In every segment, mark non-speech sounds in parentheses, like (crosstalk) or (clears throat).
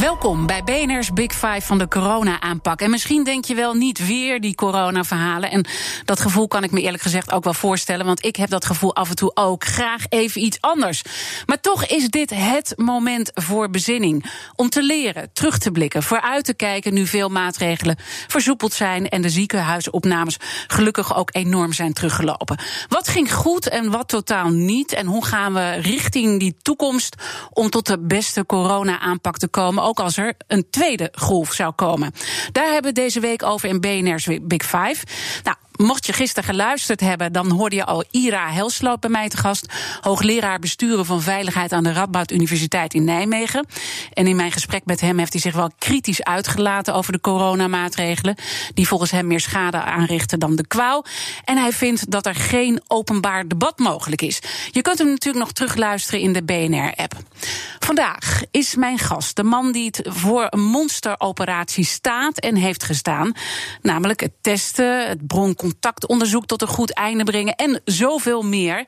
Welkom bij BNR's Big Five van de corona-aanpak. En misschien denk je wel niet weer die corona-verhalen. En dat gevoel kan ik me eerlijk gezegd ook wel voorstellen. Want ik heb dat gevoel af en toe ook. Graag even iets anders. Maar toch is dit het moment voor bezinning. Om te leren, terug te blikken, vooruit te kijken nu veel maatregelen versoepeld zijn. En de ziekenhuisopnames gelukkig ook enorm zijn teruggelopen. Wat ging goed en wat totaal niet? En hoe gaan we richting die toekomst om tot de beste corona-aanpak te komen? Ook als er een tweede golf zou komen. Daar hebben we deze week over in BNR's Big Five. Nou, Mocht je gisteren geluisterd hebben, dan hoorde je al Ira Helsloot bij mij te gast. Hoogleraar besturen van veiligheid aan de Radboud Universiteit in Nijmegen. En in mijn gesprek met hem heeft hij zich wel kritisch uitgelaten over de coronamaatregelen. Die volgens hem meer schade aanrichten dan de kwaal. En hij vindt dat er geen openbaar debat mogelijk is. Je kunt hem natuurlijk nog terugluisteren in de BNR-app. Vandaag is mijn gast de man die het voor een monsteroperatie staat en heeft gestaan. Namelijk het testen, het broncontact contactonderzoek tot een goed einde brengen en zoveel meer.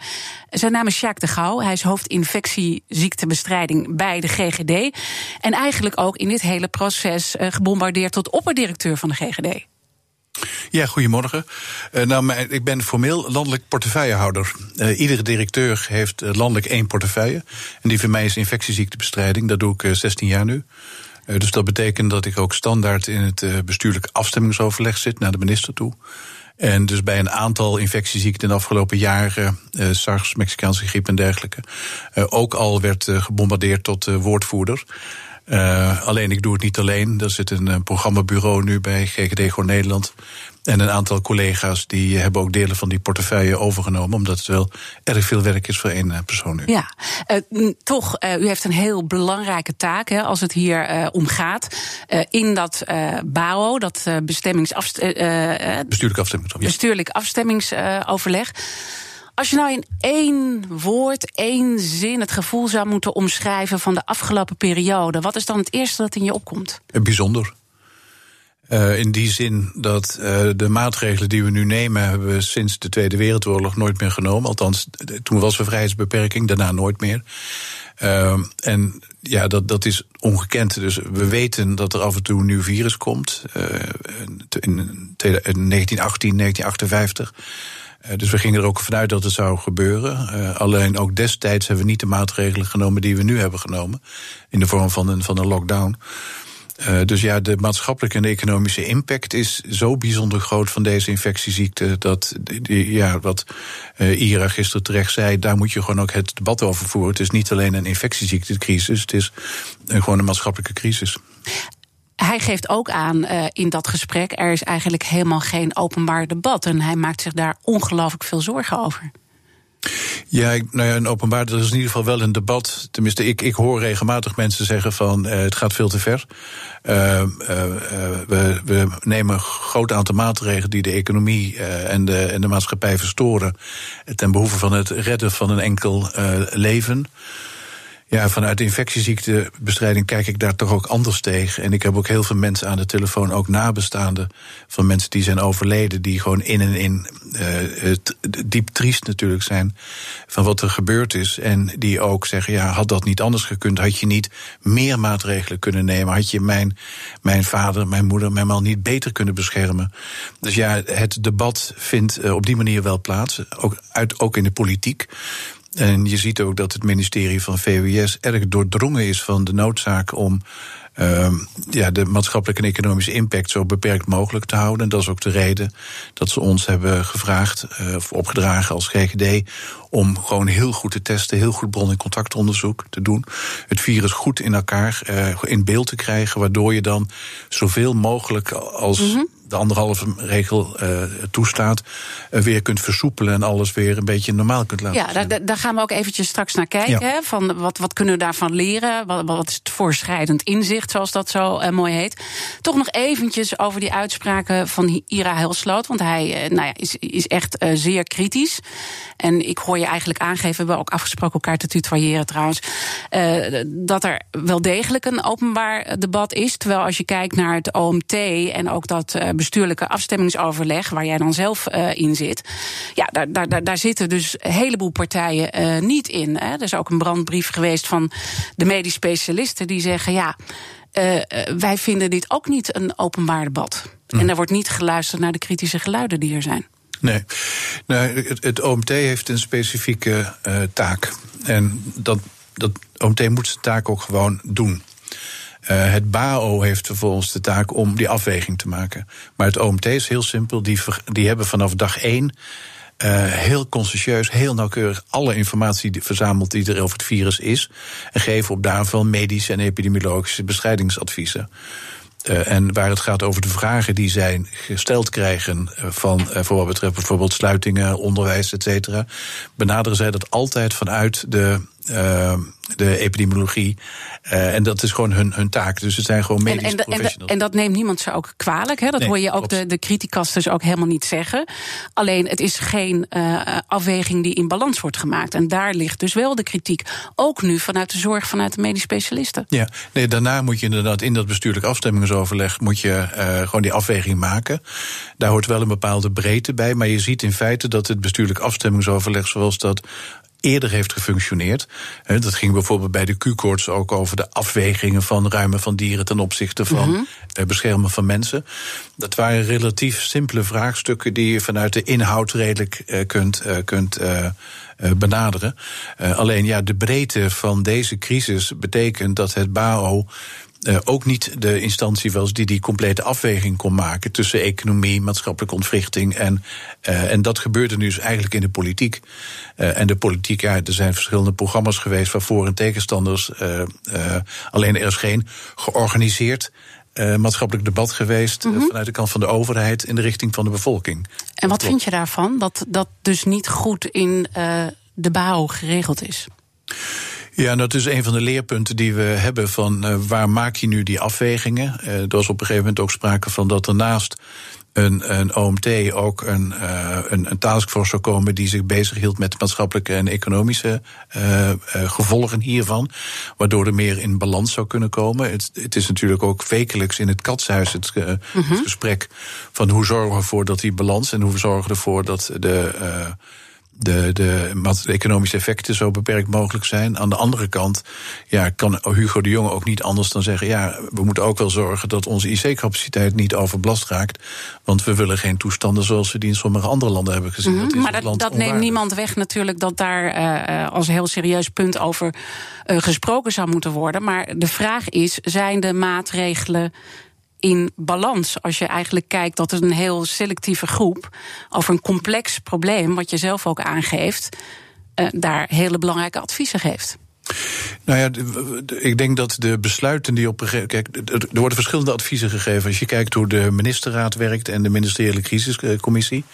Zijn naam is Jacques de Gouw. Hij is hoofdinfectieziektebestrijding bij de GGD. En eigenlijk ook in dit hele proces uh, gebombardeerd tot opperdirecteur van de GGD. Ja, goedemorgen. Uh, nou, ik ben formeel landelijk portefeuillehouder. Uh, iedere directeur heeft landelijk één portefeuille. En die voor mij is infectieziektebestrijding. Dat doe ik 16 jaar nu. dus dat betekent dat ik ook standaard in het bestuurlijk afstemmingsoverleg zit naar de minister toe. En dus bij een aantal infectieziekten in de afgelopen jaren, uh, SARS, Mexicaanse griep en dergelijke, uh, ook al werd uh, gebombardeerd tot woordvoerder. alleen ik doe het niet alleen. Er zit een programmabureau nu bij GGD Gewoon Nederland. En een aantal collega's die hebben ook delen van die portefeuille overgenomen, omdat het wel erg veel werk is voor één eh, persoon nu. Ja, uh, toch, uh, u heeft een heel belangrijke taak hè, als het hier uh, om gaat. in dat BAO, dat bestemmingsafst bestuurlijk afstemmingsoverleg. Bestuurlijk afstemmingsoverleg. Als je nou in één woord, één zin het gevoel zou moeten omschrijven van de afgelopen periode, wat is dan het eerste dat in je opkomt? Bijzonder. Uh, in die zin dat uh, de maatregelen die we nu nemen, hebben we sinds de Tweede Wereldoorlog nooit meer genomen. Althans, toen was er vrijheidsbeperking, daarna nooit meer. Uh, en ja, dat, dat is ongekend. Dus we weten dat er af en toe een nieuw virus komt. in 1918, 1958. Dus we gingen er ook vanuit dat het zou gebeuren. alleen ook destijds hebben we niet de maatregelen genomen die we nu hebben genomen. In de vorm van een, van een lockdown. Uh, dus ja, de maatschappelijke en economische impact is zo bijzonder groot van deze infectieziekte. Dat, ja, wat uh, Ira gisteren terecht zei, daar moet je gewoon ook het debat over voeren. Het is niet alleen een infectieziektecrisis, het is een, gewoon een maatschappelijke crisis. Hij geeft ook aan in dat gesprek, er is eigenlijk helemaal geen openbaar debat. En hij maakt zich daar ongelooflijk veel zorgen over. Ja, nou ja, een openbaar, er is in ieder geval wel een debat. Tenminste, ik, ik hoor regelmatig mensen zeggen van uh, het gaat veel te ver. Uh, uh, we, we nemen een groot aantal maatregelen die de economie en, de, en de maatschappij verstoren. Ten behoeve van het redden van een enkel leven. Ja, vanuit de infectieziektebestrijding kijk ik daar toch ook anders tegen. En ik heb ook heel veel mensen aan de telefoon, ook nabestaanden van mensen die zijn overleden, die gewoon in en in uh, diep triest natuurlijk zijn van wat er gebeurd is. En die ook zeggen: ja, had dat niet anders gekund? Had je niet meer maatregelen kunnen nemen? Had je mijn, mijn vader, mijn moeder, mijn man niet beter kunnen beschermen? Dus ja, het debat vindt uh, op die manier wel plaats, ook, uit, ook in de politiek. En je ziet ook dat het ministerie van VWS erg doordrongen is van de noodzaak om uh, ja, de maatschappelijke en economische impact zo beperkt mogelijk te houden. En dat is ook de reden dat ze ons hebben gevraagd, uh, of opgedragen als GGD, om gewoon heel goed te testen, heel goed bron- en contactonderzoek te doen. Het virus goed in elkaar uh, in beeld te krijgen, waardoor je dan zoveel mogelijk als. -hmm de anderhalve regel toestaat, weer kunt versoepelen en alles weer een beetje normaal kunt laten. Ja, daar, daar, gaan we ook eventjes straks naar kijken. Van wat, wat kunnen we daarvan leren? Wat, wat is het voorschrijdend inzicht, zoals dat zo mooi heet? Toch nog eventjes over die uitspraken van Ira Helsloot. Want hij nou ja, is, is echt zeer kritisch. En ik hoor je eigenlijk aangeven, we hebben ook afgesproken elkaar te tutoyeren trouwens, dat er wel degelijk een openbaar debat is. Terwijl als je kijkt naar het OMT en ook dat bestuurlijke afstemmingsoverleg, waar jij dan zelf uh, in zit, ja, daar, daar, daar zitten dus een heleboel partijen niet in. Hè. Er is ook een brandbrief geweest van de medisch specialisten die zeggen, ja. Uh, wij vinden dit ook niet een openbaar debat. En er wordt niet geluisterd naar de kritische geluiden die er zijn. Nee, nou, het, het, OMT heeft een specifieke taak. En dat, dat OMT moet zijn taak ook gewoon doen. Uh, het BAO heeft vervolgens de taak om die afweging te maken. Maar het OMT is heel simpel. Die, die hebben vanaf dag één uh, heel consciëntieus, heel nauwkeurig alle informatie verzameld die er over het virus is. En geven op daarvan medische en epidemiologische bestrijdingsadviezen. Uh, en waar het gaat over de vragen die zij gesteld krijgen van voor wat betreft bijvoorbeeld sluitingen, onderwijs, et cetera, benaderen zij dat altijd vanuit de de epidemiologie. Uh, en dat is gewoon hun, hun taak. Dus het zijn gewoon medisch en, en, professionals. En, en, dat neemt niemand ze ook kwalijk. Hè? Dat nee, hoor je ook de, de criticasters ook helemaal niet zeggen. Alleen het is geen uh, afweging die in balans wordt gemaakt. En daar ligt dus wel de kritiek. Ook nu vanuit de zorg, vanuit de medisch specialisten. Ja, nee, daarna moet je inderdaad in dat bestuurlijk afstemmingsoverleg... moet je uh, gewoon die afweging maken. Daar hoort wel een bepaalde breedte bij. Maar je ziet in feite dat het bestuurlijk afstemmingsoverleg... zoals dat eerder heeft gefunctioneerd. Dat ging bijvoorbeeld bij de Q-koorts ook over de afwegingen van ruimen van dieren ten opzichte van mm -hmm. beschermen van mensen. Dat waren relatief simpele vraagstukken die je vanuit de inhoud redelijk uh, kunt, uh, kunt uh, benaderen. alleen ja, de breedte van deze crisis betekent dat het BAO uh, ook niet de instantie was die die complete afweging kon maken tussen economie, maatschappelijke ontwrichting. En, uh, en dat gebeurde nu dus eigenlijk in de politiek. Uh, en de politiek, ja, er zijn verschillende programma's geweest waarvoor en tegenstanders. alleen er is geen georganiseerd. Uh, maatschappelijk debat geweest mm -hmm. vanuit de kant van de overheid in de richting van de bevolking. En wat vind je daarvan? Dat dat dus niet goed in uh, de bouw geregeld is? Ja, dat is een van de leerpunten die we hebben van uh, waar maak je nu die afwegingen. Uh, er was op een gegeven moment ook sprake van dat er naast een, een OMT ook een, uh, een, een taskforce zou komen die zich bezighield met maatschappelijke en economische uh, uh, gevolgen hiervan. Waardoor er meer in balans zou kunnen komen. Het, het is natuurlijk ook wekelijks in het katshuis het, uh, mm -hmm. het gesprek van hoe zorgen we ervoor dat die balans en hoe we zorgen ervoor dat de de, de, de, economische effecten zo beperkt mogelijk zijn. Aan de andere kant ja, kan Hugo de Jonge ook niet anders dan zeggen: ja, we moeten ook wel zorgen dat onze IC-capaciteit niet overbelast raakt. Want we willen geen toestanden zoals we die in sommige andere landen hebben gezien. Mm -hmm, dat maar dat, dat neemt niemand weg natuurlijk dat daar uh, als heel serieus punt over uh, gesproken zou moeten worden. Maar de vraag is: zijn de maatregelen in balans. Als je eigenlijk kijkt dat het een heel selectieve groep over een complex probleem, wat je zelf ook aangeeft, uh, daar hele belangrijke adviezen geeft. Nou ja, ik denk dat de besluiten die op een Kijk, er worden verschillende adviezen gegeven. Als je kijkt hoe de ministerraad werkt en de ministeriële crisiscommissie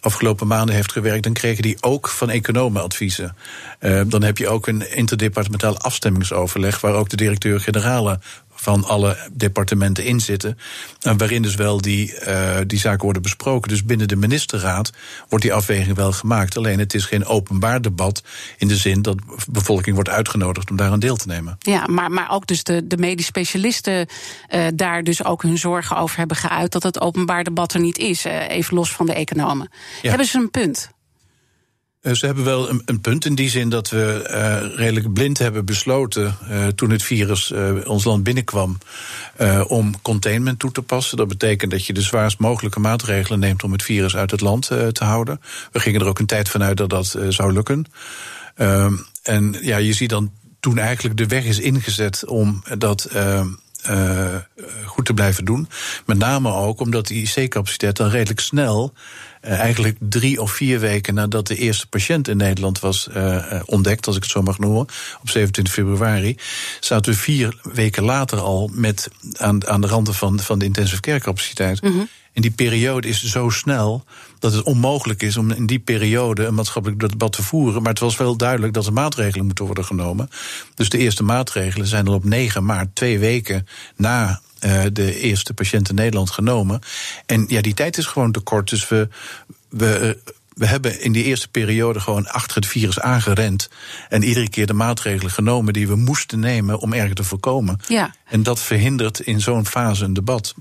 afgelopen maanden heeft gewerkt, dan kregen die ook van economen adviezen. Uh, dan heb je ook een interdepartementaal afstemmingsoverleg, waar ook de directeur-generale van alle departementen in zitten. En waarin dus wel die, uh, die zaken worden besproken. Dus binnen de ministerraad wordt die afweging wel gemaakt. Alleen het is geen openbaar debat in de zin dat bevolking wordt uitgenodigd om daar aan deel te nemen. Ja, maar, maar ook dus de, de medisch specialisten uh, daar dus ook hun zorgen over hebben geuit dat het openbaar debat er niet is. Uh, even los van de economen. Ja. Hebben ze een punt? Eh, ze hebben wel een, een, punt in die zin dat we uh, redelijk blind hebben besloten uh, toen het virus ons land binnenkwam om containment toe te passen. Dat betekent dat je de zwaarst mogelijke maatregelen neemt om het virus uit het land te houden. We gingen er ook een tijd vanuit dat dat zou lukken. Ehm, en ja, je ziet dan toen eigenlijk de weg is ingezet om dat ehm, goed te blijven doen. Met name ook omdat die IC-capaciteit dan redelijk snel eigenlijk drie of vier weken nadat de eerste patiënt in Nederland was uh, ontdekt, als ik het zo mag noemen, op 27 februari, zaten we vier weken later al met aan, aan de randen van, van de intensive care capaciteit. Mm En die periode is zo snel dat het onmogelijk is om in die periode een maatschappelijk debat te voeren. Maar het was wel duidelijk dat er maatregelen moeten worden genomen. Dus de eerste maatregelen zijn al op 9 maart, twee weken na uh, de eerste patiënt in Nederland genomen. En ja, die tijd is gewoon te kort. Dus we, we, we hebben in die eerste periode gewoon achter het virus aangerend. En iedere keer de maatregelen genomen die we moesten nemen om erger te voorkomen. Ja. En dat verhindert in zo'n fase een debat.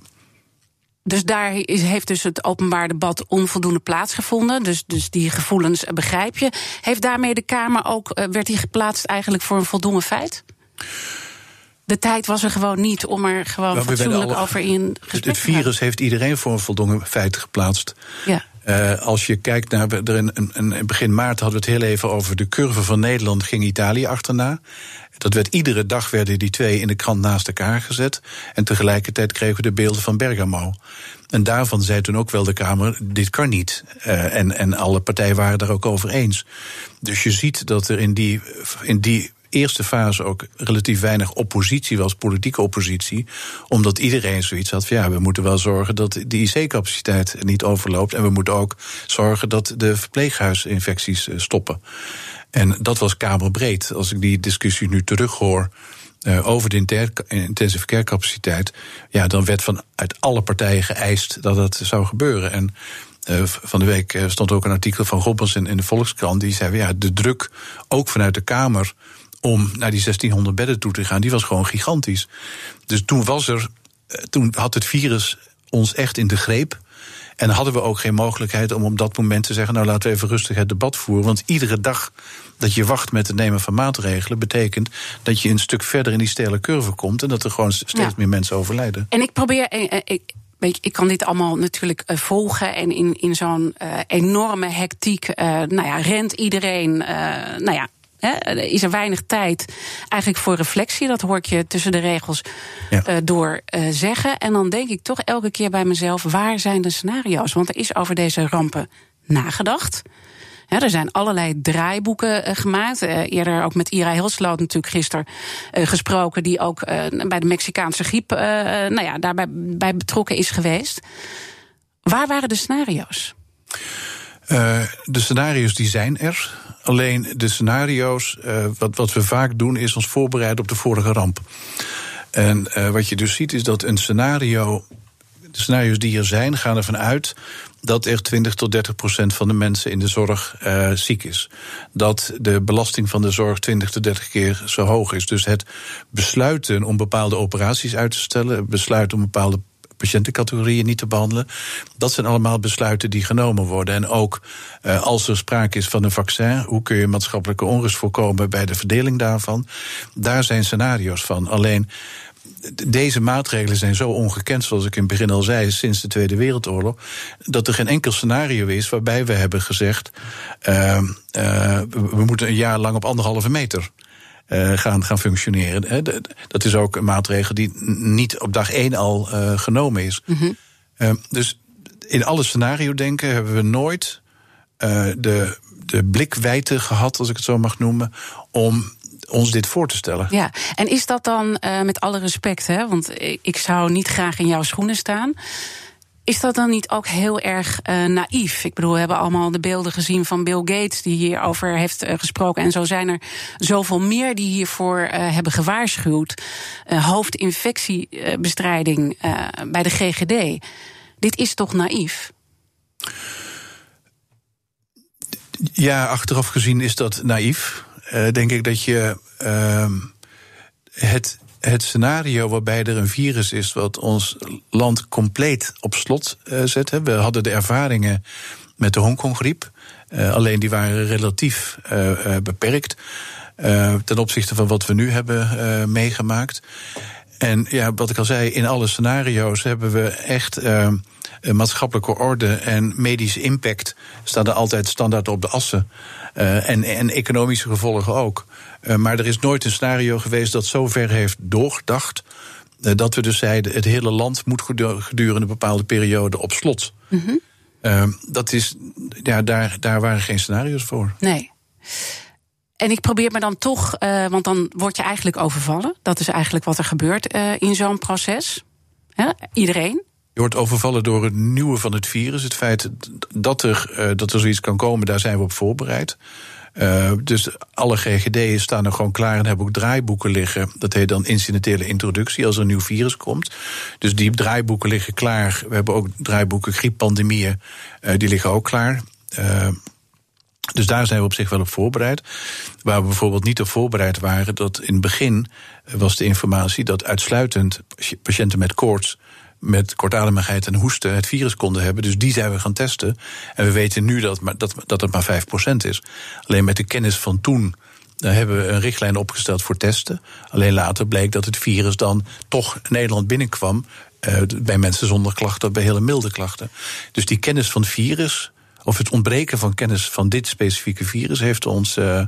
Dus daar is, heeft dus het openbaar debat onvoldoende plaatsgevonden. Dus, dus die gevoelens begrijp je. Heeft daarmee de Kamer ook, uh, werd die geplaatst eigenlijk voor een voldoende feit? de tijd was er gewoon niet om er gewoon nou, fatsoenlijk over in gesprek Het virus heeft iedereen voor een voldoende feit geplaatst. Ja. Uh, als je kijkt naar. Er in, in, in, begin maart hadden we het heel even over de curve van Nederland, ging Italië achterna. Dat werd iedere dag werden die twee in de krant naast elkaar gezet. En tegelijkertijd kregen we de beelden van Bergamo. En daarvan zei toen ook wel de Kamer: dit kan niet. Uh, en, en alle partijen waren daar ook over eens. Dus je ziet dat er in die, in die eerste fase ook relatief weinig oppositie was, politieke oppositie. Omdat iedereen zoiets had van ja, we moeten wel zorgen dat de IC-capaciteit niet overloopt. En we moeten ook zorgen dat de verpleeghuisinfecties eh, stoppen. En dat was kamerbreed. Als ik die discussie nu terughoor. Uh, over de intensive care capaciteit. Ja, dan werd van uit alle partijen geëist dat het zou gebeuren. En uh, van de week stond ook een artikel van Robbers in, in de Volkskrant. Die zei: ja, de druk, ook vanuit de Kamer om naar die 1600 bedden toe te gaan, die was gewoon gigantisch. Dus toen was er, eh, toen had het virus ons echt in de greep. En hadden we ook geen mogelijkheid om op dat moment te zeggen: Nou, laten we even rustig het debat voeren. Want iedere dag dat je wacht met het nemen van maatregelen, betekent dat je een stuk verder in die stele curve komt. En dat er gewoon steeds meer mensen overlijden. En ik probeer. Eh, eh, ik, Weet je, ik kan dit allemaal natuurlijk volgen. En in, in zo'n enorme hectiek, nou ja, rent iedereen nou ja, is er weinig tijd eigenlijk voor reflectie. Dat hoor ik je tussen de regels ja. uh, door uh, zeggen. En dan denk ik toch elke keer bij mezelf: waar zijn de scenario's? Want er is over deze rampen nagedacht. er zijn allerlei draaiboeken uh, gemaakt. Uh, eerder ook met Ira Hilsloot natuurlijk gisteren uh, gesproken... die ook bij de Mexicaanse griep nou ja, daarbij bij betrokken is geweest. Waar waren de scenario's? de scenario's die zijn er. Alleen de scenario's, uh, wat, wat we vaak doen, is ons voorbereiden op de vorige ramp. En uh, wat je dus ziet, is dat een scenario. De scenario's die er zijn, gaan ervan uit dat er 20 tot 30 procent van de mensen in de zorg uh, ziek is. Dat de belasting van de zorg 20 tot 30 keer zo hoog is. Dus het besluiten om bepaalde operaties uit te stellen, het besluit om bepaalde patiëntencategorieën niet te behandelen. Dat zijn allemaal besluiten die genomen worden. En ook uh, als er sprake is van een vaccin, hoe kun je maatschappelijke onrust voorkomen bij de verdeling daarvan? Daar zijn scenario's van. Alleen deze maatregelen zijn zo ongekend, zoals ik in het begin al zei, sinds de Tweede Wereldoorlog, dat er geen enkel scenario is waarbij we hebben gezegd: uh, uh, we moeten een jaar lang op anderhalve meter uh, gaan, gaan functioneren. Dat is ook een maatregel die niet op dag één al uh, genomen is. Mm -hmm. uh, dus in alle scenario denken hebben we nooit de, de blikwijte gehad, als ik het zo mag noemen, om ons dit voor te stellen. Ja, en is dat dan met alle respect, hè? Want ik zou niet graag in jouw schoenen staan. Is dat dan niet ook heel erg uh, naïef? Ik bedoel, we hebben allemaal de beelden gezien van Bill Gates die hierover heeft uh, gesproken. En zo zijn er zoveel meer die hiervoor uh, hebben gewaarschuwd. hoofdinfectiebestrijding bij de GGD. Dit is toch naïef? Ja, achteraf gezien is dat naïef. denk ik dat je ehm, het het scenario waarbij er een virus is wat ons land compleet op slot uh, zet. We hadden de ervaringen met de Hongkong-griep. Uh, alleen die waren relatief uh, beperkt ten opzichte van wat we nu hebben meegemaakt. En ja, wat ik al zei, in alle scenario's hebben we echt maatschappelijke orde en medische impact staan er altijd standaard op de assen. en, en economische gevolgen ook. Uh, maar er is nooit een scenario geweest dat zo ver heeft doorgedacht. Uh, dat we dus zeiden: het hele land moet gedurende een bepaalde periode op slot. Mm -hmm. Ehm, dat is, ja, daar, daar waren geen scenario's voor. Nee. En ik probeer me dan toch, uh, want dan word je eigenlijk overvallen. Dat is eigenlijk wat er gebeurt uh, in zo'n proces. Iedereen. Je wordt overvallen door het nieuwe van het virus. Het feit dat er, uh, dat er zoiets kan komen, daar zijn we op voorbereid. Dus alle GGD's staan er gewoon klaar en hebben ook draaiboeken liggen. Dat heet dan incidentele introductie als er een nieuw virus komt. Dus die draaiboeken liggen klaar. We hebben ook draaiboeken grieppandemieën, die liggen ook klaar. Dus daar zijn we op zich wel op voorbereid. Waar we bijvoorbeeld niet op voorbereid waren, dat in het begin was de informatie dat uitsluitend patiënten met koorts met kortademigheid en hoesten het virus konden hebben. Dus die zijn we gaan testen. En we weten nu dat, dat, dat het maar 5% is. Alleen met de kennis van toen daar hebben we een richtlijn opgesteld voor testen. Alleen later bleek dat het virus dan toch Nederland binnenkwam. Uh, bij mensen zonder klachten, bij hele milde klachten. Dus die kennis van het virus, of het ontbreken van kennis van dit specifieke virus, heeft ons uh,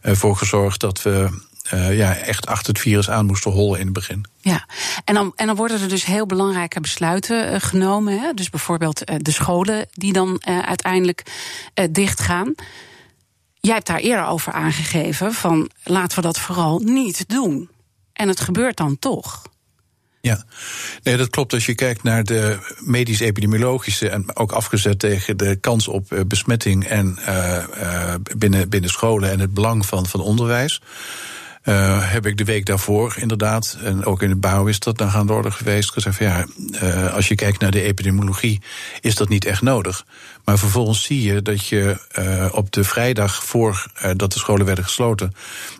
ervoor gezorgd dat we uh, ja, echt achter het virus aan moesten hollen in het begin. Ja, en dan, en dan worden er dus heel belangrijke besluiten uh, genomen. Hè? Dus bijvoorbeeld de scholen die dan uiteindelijk dichtgaan. Jij hebt daar eerder over aangegeven van laten we dat vooral niet doen. En het gebeurt dan toch. Ja, nee, dat klopt. Als je kijkt naar de medisch-epidemiologische en ook afgezet tegen de kans op besmetting en binnen, binnen scholen en het belang van, van onderwijs. Uh, heb ik de week daarvoor inderdaad, en ook in de bouw is dat dan gaan de orde geweest, gezegd van ja, uh, als je kijkt naar de epidemiologie, is dat niet echt nodig. Maar vervolgens zie je dat je uh, op de vrijdag voor dat de scholen werden gesloten,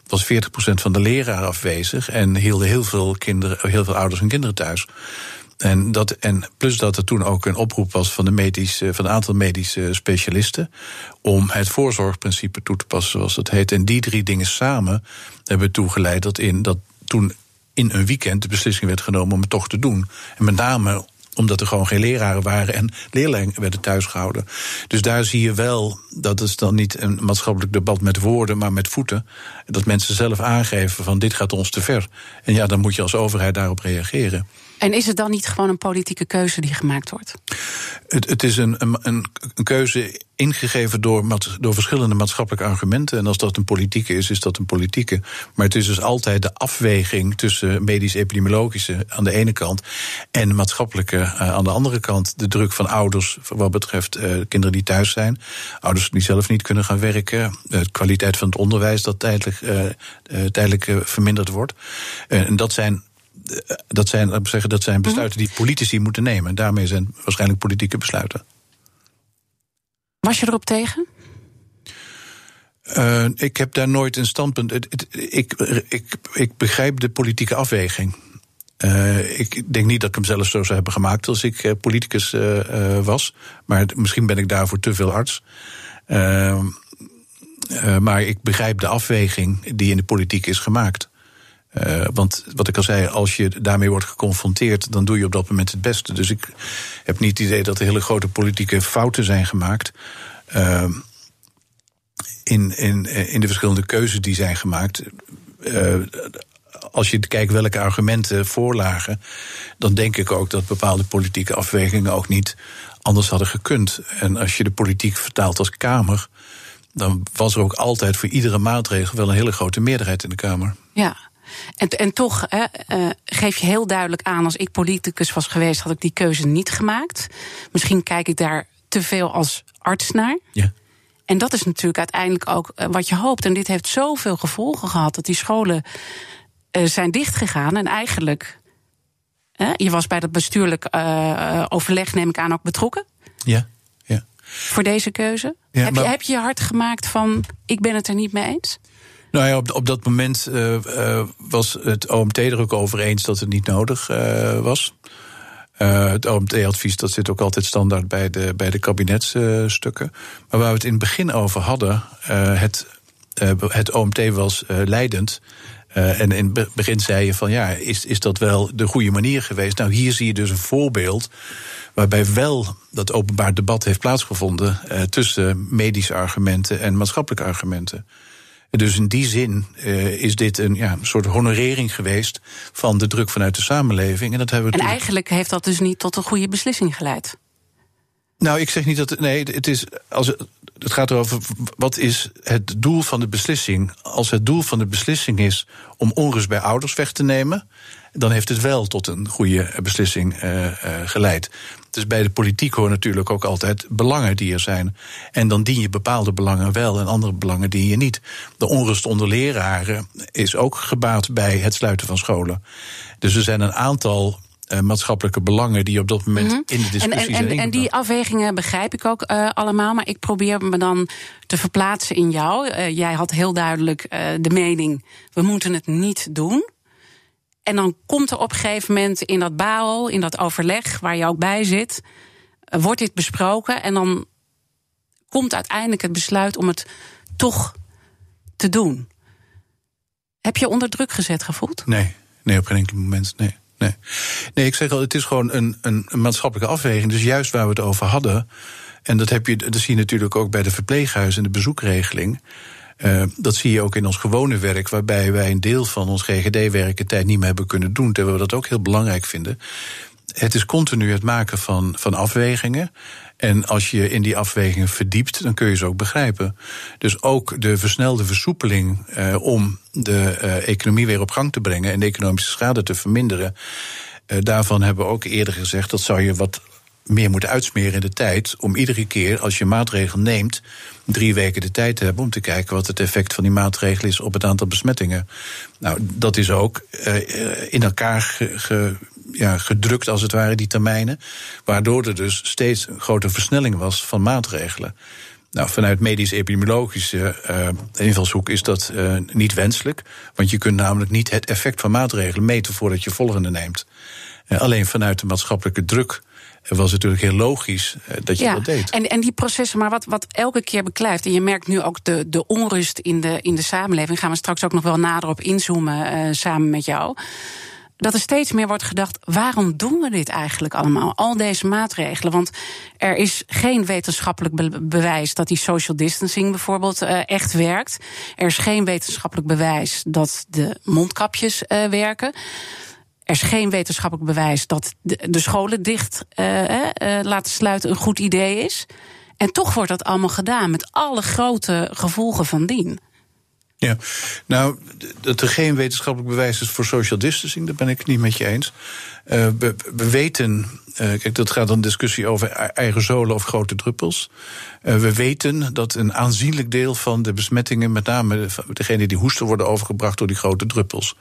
was 40% van de leraren afwezig en hielden heel veel, kinderen, heel veel ouders en kinderen thuis. En, dat, en plus dat er toen ook een oproep was van, de medische, van een aantal medische specialisten. om het voorzorgprincipe toe te passen, zoals dat heet. En die drie dingen samen hebben toegeleid dat, in, dat toen in een weekend de beslissing werd genomen om het toch te doen. En met name omdat er gewoon geen leraren waren en leerlingen werden thuisgehouden. Dus daar zie je wel, dat is dan niet een maatschappelijk debat met woorden, maar met voeten. Dat mensen zelf aangeven van dit gaat ons te ver. En ja, dan moet je als overheid daarop reageren. En is het dan niet gewoon een politieke keuze die gemaakt wordt? Het, het is een, een, een, keuze ingegeven door, door verschillende maatschappelijke argumenten. En als dat een politieke is, is dat een politieke. Maar het is dus altijd de afweging tussen medisch-epidemiologische aan de ene kant en maatschappelijke uh, aan de andere kant. De druk van ouders wat betreft uh, kinderen die thuis zijn, ouders die zelf niet kunnen gaan werken, de kwaliteit van het onderwijs dat tijdelijk, uh, tijdelijk verminderd wordt. en dat zijn dat zijn, zeggen, dat zijn besluiten die politici moeten nemen. Daarmee zijn waarschijnlijk politieke besluiten. Was je erop tegen? Uh, ik heb daar nooit een standpunt. Het, ik, ik, ik begrijp de politieke afweging. Uh, ik denk niet dat ik hem zelf zo zou hebben gemaakt als ik uh, politicus was. Maar misschien ben ik daarvoor te veel arts. maar ik begrijp de afweging die in de politiek is gemaakt. Uh, want wat ik al zei, als je daarmee wordt geconfronteerd, dan doe je op dat moment het beste. Dus ik heb niet het idee dat er hele grote politieke fouten zijn gemaakt. Uh, in, in, in de verschillende keuzes die zijn gemaakt. Uh, als je kijkt welke argumenten voorlagen, dan denk ik ook dat bepaalde politieke afwegingen ook niet anders hadden gekund. En als je de politiek vertaalt als Kamer, dan was er ook altijd voor iedere maatregel wel een hele grote meerderheid in de Kamer. Ja. En, en toch hè, uh, geef je heel duidelijk aan, als ik politicus was geweest, had ik die keuze niet gemaakt. Misschien kijk ik daar te veel als arts naar. Ja. En dat is natuurlijk uiteindelijk ook uh, wat je hoopt. En dit heeft zoveel gevolgen gehad dat die scholen uh, zijn dichtgegaan. En eigenlijk, je was bij dat bestuurlijk overleg, neem ik aan, ook betrokken. Ja. Voor deze keuze? Ja, heb, je, heb je je hard gemaakt van ik ben het er niet mee eens? Nou ja, op, op dat moment uh, uh, was het OMT er ook over eens dat het niet nodig uh, was. het OMT-advies dat zit ook altijd standaard bij de, bij de kabinetsstukken. maar waar we het in het begin over hadden, het, het OMT was leidend. en in het begin zei je van ja, is, is dat wel de goede manier geweest? Nou, hier zie je dus een voorbeeld waarbij wel dat openbaar debat heeft plaatsgevonden tussen medische argumenten en maatschappelijke argumenten. Dus in die zin uh, is dit een ja, soort honorering geweest van de druk vanuit de samenleving. En, dat hebben we en eigenlijk heeft dat dus niet tot een goede beslissing geleid. Nou, ik zeg niet dat. Nee, het is. Als het, het gaat erover. Wat is het doel van de beslissing? Als het doel van de beslissing is om onrust bij ouders weg te nemen. dan heeft het wel tot een goede beslissing uh, uh, geleid. Dus bij de politiek horen natuurlijk ook altijd belangen die er zijn. En dan dien je bepaalde belangen wel en andere belangen dien je niet. De onrust onder leraren is ook gebaat bij het sluiten van scholen. Dus er zijn een aantal uh, maatschappelijke belangen die op dat moment mm -hmm. in de discussie en, en, zijn. En die afwegingen begrijp ik ook uh, allemaal, maar ik probeer me dan te verplaatsen in jou. Uh, jij had heel duidelijk de mening: we moeten het niet doen. En dan komt er op een gegeven moment in dat BAO, in dat overleg waar je ook bij zit, wordt dit besproken en dan komt uiteindelijk het besluit om het toch te doen. Heb je onder druk gezet gevoeld? Nee, nee, op geen enkel moment. Nee. Nee. nee, ik zeg al, het is gewoon een, een, maatschappelijke afweging. Dus juist waar we het over hadden. En dat, heb je, dat zie je natuurlijk ook bij de verpleeghuizen en de bezoekregeling. Uh, dat zie je ook in ons gewone werk, waarbij wij een deel van ons GGD-werk een tijd niet meer hebben kunnen doen, terwijl we dat ook heel belangrijk vinden. Het is continu het maken van, van afwegingen. En als je in die afwegingen verdiept, dan kun je ze ook begrijpen. Dus ook de versnelde versoepeling uh, om de uh, economie weer op gang te brengen en de economische schade te verminderen. Uh, daarvan hebben we ook eerder gezegd dat zou je wat meer moeten uitsmeren in de tijd. Om iedere keer als je maatregel neemt, drie weken de tijd hebben om te kijken wat het effect van die maatregel is op het aantal besmettingen. Nou, dat is ook uh, in elkaar ja, gedrukt, als het ware, die termijnen. Waardoor er dus steeds een grote versnelling was van maatregelen. Nou, vanuit medisch-epidemiologische uh, invalshoek is dat uh, niet wenselijk. Want je kunt namelijk niet het effect van maatregelen meten voordat je volgende neemt. Alleen vanuit de maatschappelijke druk was het natuurlijk heel logisch dat je ja, dat deed. En, en die processen, maar wat, wat elke keer beklijft, en je merkt nu ook de, de onrust in de, in de samenleving, gaan we straks ook nog wel nader op inzoomen samen met jou dat er steeds meer wordt gedacht: waarom doen we dit eigenlijk allemaal? Al deze maatregelen. Want er is geen wetenschappelijk be bewijs dat die social distancing bijvoorbeeld uh, echt werkt. Er is geen wetenschappelijk bewijs dat de mondkapjes uh, werken. Er is geen wetenschappelijk bewijs dat de, scholen dicht uh, laten sluiten een goed idee is. En toch wordt dat allemaal gedaan met alle grote gevolgen van dien. Ja, nou, dat er geen wetenschappelijk bewijs is voor social distancing, daar ben ik niet met je eens. Uh, we, we, weten, kijk, dat gaat een discussie over aerosolen of grote druppels. Uh, we weten dat een aanzienlijk deel van de besmettingen, met name degene die hoesten, worden overgebracht door die grote druppels.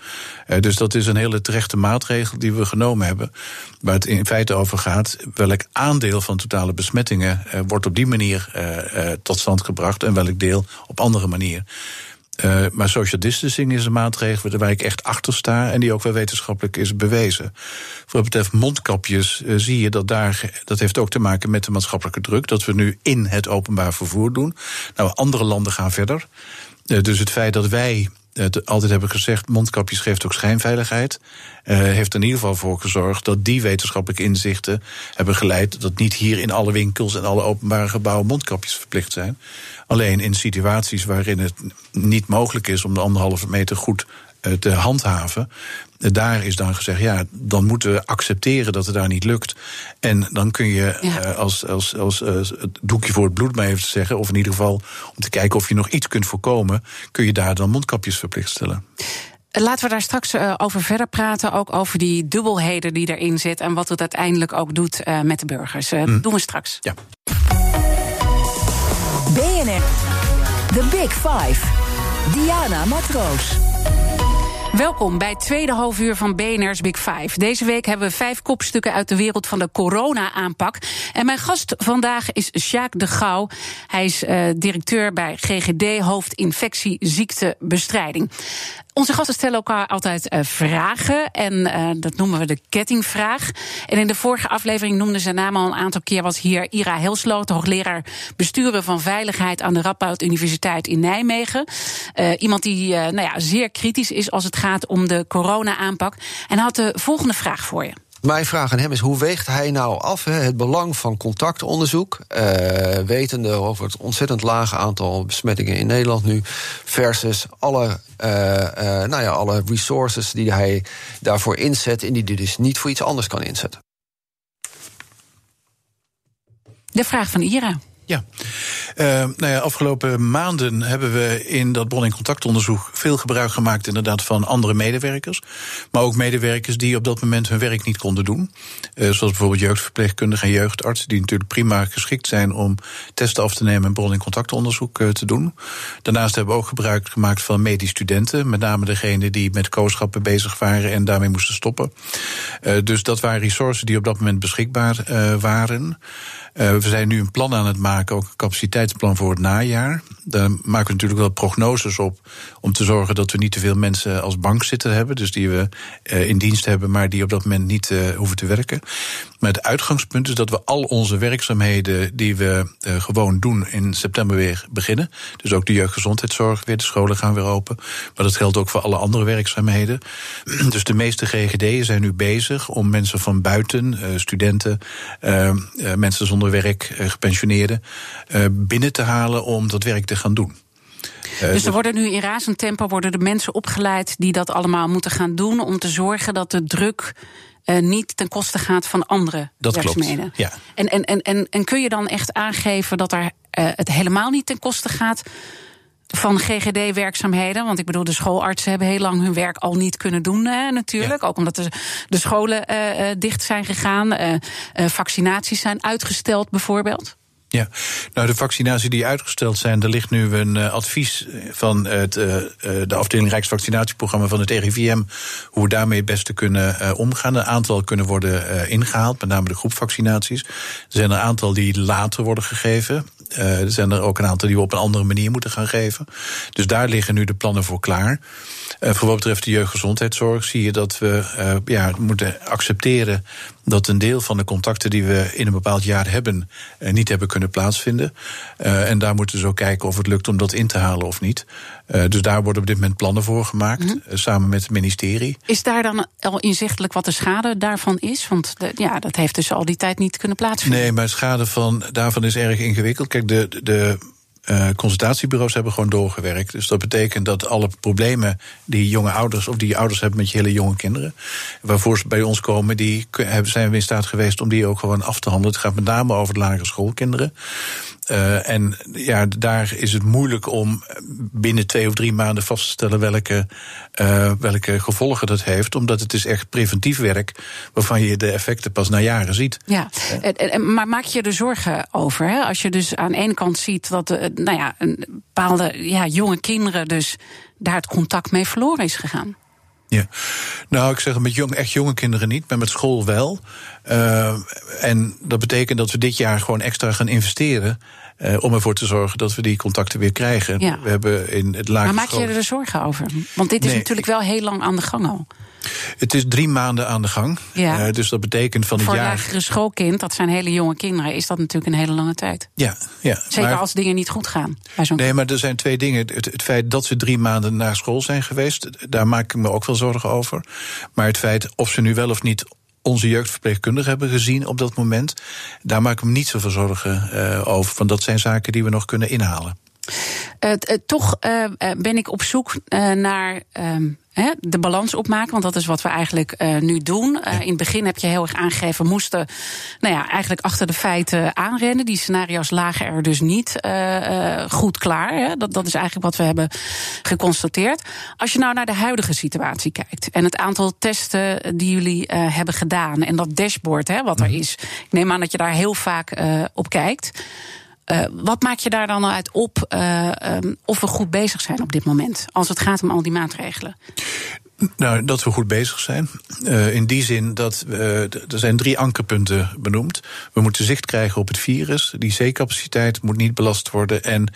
dus dat is een hele terechte maatregel die we genomen hebben. Waar het in feite over gaat, welk aandeel van totale besmettingen wordt op die manier tot stand gebracht en welk deel op andere manier. Uh, maar social distancing is een maatregel waar ik echt achter sta en die ook wel wetenschappelijk is bewezen. Voor wat betreft mondkapjes uh, zie je dat daar, dat heeft ook te maken met de maatschappelijke druk, dat we nu in het openbaar vervoer doen. Nou, andere landen gaan verder. Uh, dus het feit dat wij altijd hebben gezegd, mondkapjes geeft ook schijnveiligheid. Uh, heeft er in ieder geval voor gezorgd dat die wetenschappelijke inzichten hebben geleid dat niet hier in alle winkels en alle openbare gebouwen mondkapjes verplicht zijn. Alleen in situaties waarin het niet mogelijk is om de anderhalve meter goed uh, te handhaven. Daar is dan gezegd, ja, dan moeten we accepteren dat het daar niet lukt. En dan kun je ja. uh, als, als, als het doekje voor het bloed maar even te zeggen, of in ieder geval om te kijken of je nog iets kunt voorkomen, kun je daar dan mondkapjes verplicht stellen. Laten we daar straks uh, over verder praten. Ook over die dubbelheden die erin zit. En wat het uiteindelijk ook doet met de burgers. Uh, mm. doen we straks. Ja. BNR. The Big Five. Diana Matroos. Welkom bij het tweede halfuur van BNR's Big Five. Deze week hebben we vijf kopstukken uit de wereld van de corona-aanpak. En mijn gast vandaag is Sjaak de Gouw. Hij is uh, directeur bij GGD, hoofd infectieziektebestrijding. Onze gasten stellen elkaar altijd uh, vragen. En uh, dat noemen we de kettingvraag. En in de vorige aflevering noemde zijn naam al een aantal keer. Was hier Ira Helsloot, hoogleraar besturen van veiligheid aan de Radboud Universiteit in Nijmegen. Uh, iemand die nou ja, zeer kritisch is als het gaat om de corona-aanpak. En had de volgende vraag voor je. Mijn vraag aan hem is: hoe weegt hij nou af het belang van contactonderzoek, uh, wetende over het ontzettend lage aantal besmettingen in Nederland nu, versus alle, uh, uh, nou ja, alle resources die hij daarvoor inzet en die hij dus niet voor iets anders kan inzetten? De vraag van Ira. Ja. Uh, nou ja, afgelopen maanden hebben we in dat bron- en contactonderzoek veel gebruik gemaakt, inderdaad, van andere medewerkers. Maar ook medewerkers die op dat moment hun werk niet konden doen. Uh, zoals bijvoorbeeld jeugdverpleegkundigen en jeugdartsen, die natuurlijk prima geschikt zijn om testen af te nemen en bron- en contactonderzoek uh, te doen. Daarnaast hebben we ook gebruik gemaakt van medisch studenten, met name degenen die met kooschappen bezig waren en daarmee moesten stoppen. dus dat waren resources die op dat moment beschikbaar waren. Uh, we zijn nu een plan aan het maken, ook een capaciteitsplan voor het najaar. Daar maken we natuurlijk wel prognoses op om te zorgen dat we niet te veel mensen als bank zitten hebben, dus die we uh, in dienst hebben, maar die op dat moment niet uh, hoeven te werken. Maar het uitgangspunt is dat we al onze werkzaamheden die we gewoon doen in september weer beginnen. Dus ook de jeugdgezondheidszorg weer, de scholen gaan weer open. Maar dat geldt ook voor alle andere werkzaamheden. (clears throat) Dus de meeste GGD'en zijn nu bezig om mensen van buiten, studenten, mensen zonder werk, gepensioneerden, binnen te halen om dat werk te gaan doen. Dus er worden nu in razend tempo worden de mensen opgeleid die dat allemaal moeten gaan doen om te zorgen dat de druk uh, niet ten koste gaat van andere dat werkzaamheden. Klopt, ja. En, en, en, en, en kun je dan echt aangeven dat er, uh, het helemaal niet ten koste gaat van GGD-werkzaamheden. Want ik bedoel, de schoolartsen hebben heel lang hun werk al niet kunnen doen, hè, natuurlijk. Ja. Ook omdat de, de scholen uh, dicht zijn gegaan. Uh, vaccinaties zijn uitgesteld, bijvoorbeeld. Ja, nou de vaccinaties die uitgesteld zijn, er ligt nu een uh, advies van het, uh, de afdeling Rijksvaccinatieprogramma van het RIVM, hoe we daarmee het beste kunnen uh, omgaan. Een aantal kunnen worden ingehaald, met name de groepvaccinaties. Er zijn een aantal die later worden gegeven. Er zijn er ook een aantal die we op een andere manier moeten gaan geven. Dus daar liggen nu de plannen voor klaar. voor wat betreft de jeugdgezondheidszorg zie je dat we ja, moeten accepteren dat een deel van de contacten die we in een bepaald jaar hebben, niet hebben kunnen plaatsvinden. Uh, en daar moeten we zo kijken of het lukt om dat in te halen of niet. Uh, dus daar worden op dit moment plannen voor gemaakt, mm -hmm. uh, samen met het ministerie. Is daar dan al inzichtelijk wat de schade daarvan is? Want de, ja, dat heeft dus al die tijd niet kunnen plaatsvinden. Nee, maar de schade van, daarvan is erg ingewikkeld. Kijk, de, de uh, consultatiebureaus hebben gewoon doorgewerkt. Dus dat betekent dat alle problemen die jonge ouders of die ouders hebben met je hele jonge kinderen, waarvoor ze bij ons komen, die zijn we in staat geweest om die ook gewoon af te handelen. Het gaat met name over de lagere schoolkinderen. Uh, en ja, daar is het moeilijk om binnen twee of drie maanden vast te stellen welke, uh, welke gevolgen dat heeft. Omdat het is echt preventief werk waarvan je de effecten pas na jaren ziet. Ja, maar maak je er zorgen over? Hè? Als je dus aan de ene kant ziet dat nou ja, een bepaalde ja, jonge kinderen dus daar het contact mee verloren is gegaan. Ja, nou, ik zeg met jong, echt jonge kinderen niet, maar met school wel. Uh, en dat betekent dat we dit jaar gewoon extra gaan investeren. Uh, om ervoor te zorgen dat we die contacten weer krijgen. Ja. We hebben in het lagere Maar maak je er zorgen over? Want dit is nee, natuurlijk wel heel lang aan de gang al. Het is drie maanden aan de gang. Ja. Uh, dus dat betekent van het Voor jaar. Voor een lagere schoolkind, dat zijn hele jonge kinderen, is dat natuurlijk een hele lange tijd. Ja, ja. Zeker maar, als dingen niet goed gaan. Bij zo'n nee, maar er zijn twee dingen. Het, het, feit dat ze drie maanden naar school zijn geweest, daar maak ik me ook wel zorgen over. Maar het feit of ze nu wel of niet onze jeugdverpleegkundigen hebben gezien op dat moment. Daar maak ik me niet zoveel zorgen uh, over. Want dat zijn zaken die we nog kunnen inhalen. Uh, uh, toch ben ik op zoek naar de balans opmaken. Want dat is wat we eigenlijk uh, nu doen. Uh, in het begin heb je heel erg aangegeven, we moesten nou ja, eigenlijk achter de feiten aanrennen. Die scenario's lagen er dus niet uh, goed klaar. Hè. Dat, dat is eigenlijk wat we hebben geconstateerd. Als je nou naar de huidige situatie kijkt en het aantal testen die jullie hebben gedaan en dat dashboard hè, wat er is. Ik neem aan dat je daar heel vaak op kijkt. Uh, wat maak je daar dan uit op uh, um, of we goed bezig zijn op dit moment? Als het gaat om al die maatregelen. Nou, dat we goed bezig zijn. Uh, in die zin dat er zijn drie ankerpunten benoemd. We moeten zicht krijgen op het virus. Die C-capaciteit moet niet belast worden. En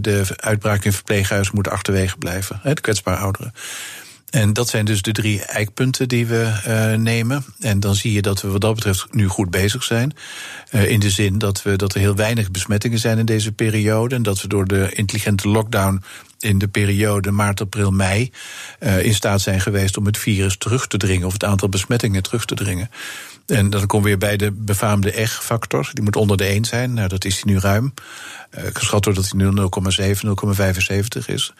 de uitbraak in verpleeghuizen moet achterwege blijven. De kwetsbare ouderen. En dat zijn dus de drie eikpunten die we uh, nemen. En dan zie je dat we wat dat betreft nu goed bezig zijn. Uh, in de zin dat, we, dat er heel weinig besmettingen zijn in deze periode. En dat we door de intelligente lockdown in de periode maart, april, mei uh, in staat zijn geweest om het virus terug te dringen. Of het aantal besmettingen terug te dringen. En dan we weer bij de befaamde eg-factor. Die moet onder de 1 zijn. Nou, dat is die nu ruim. Uh, geschat wordt dat hij nu 0,7, 0,75 is.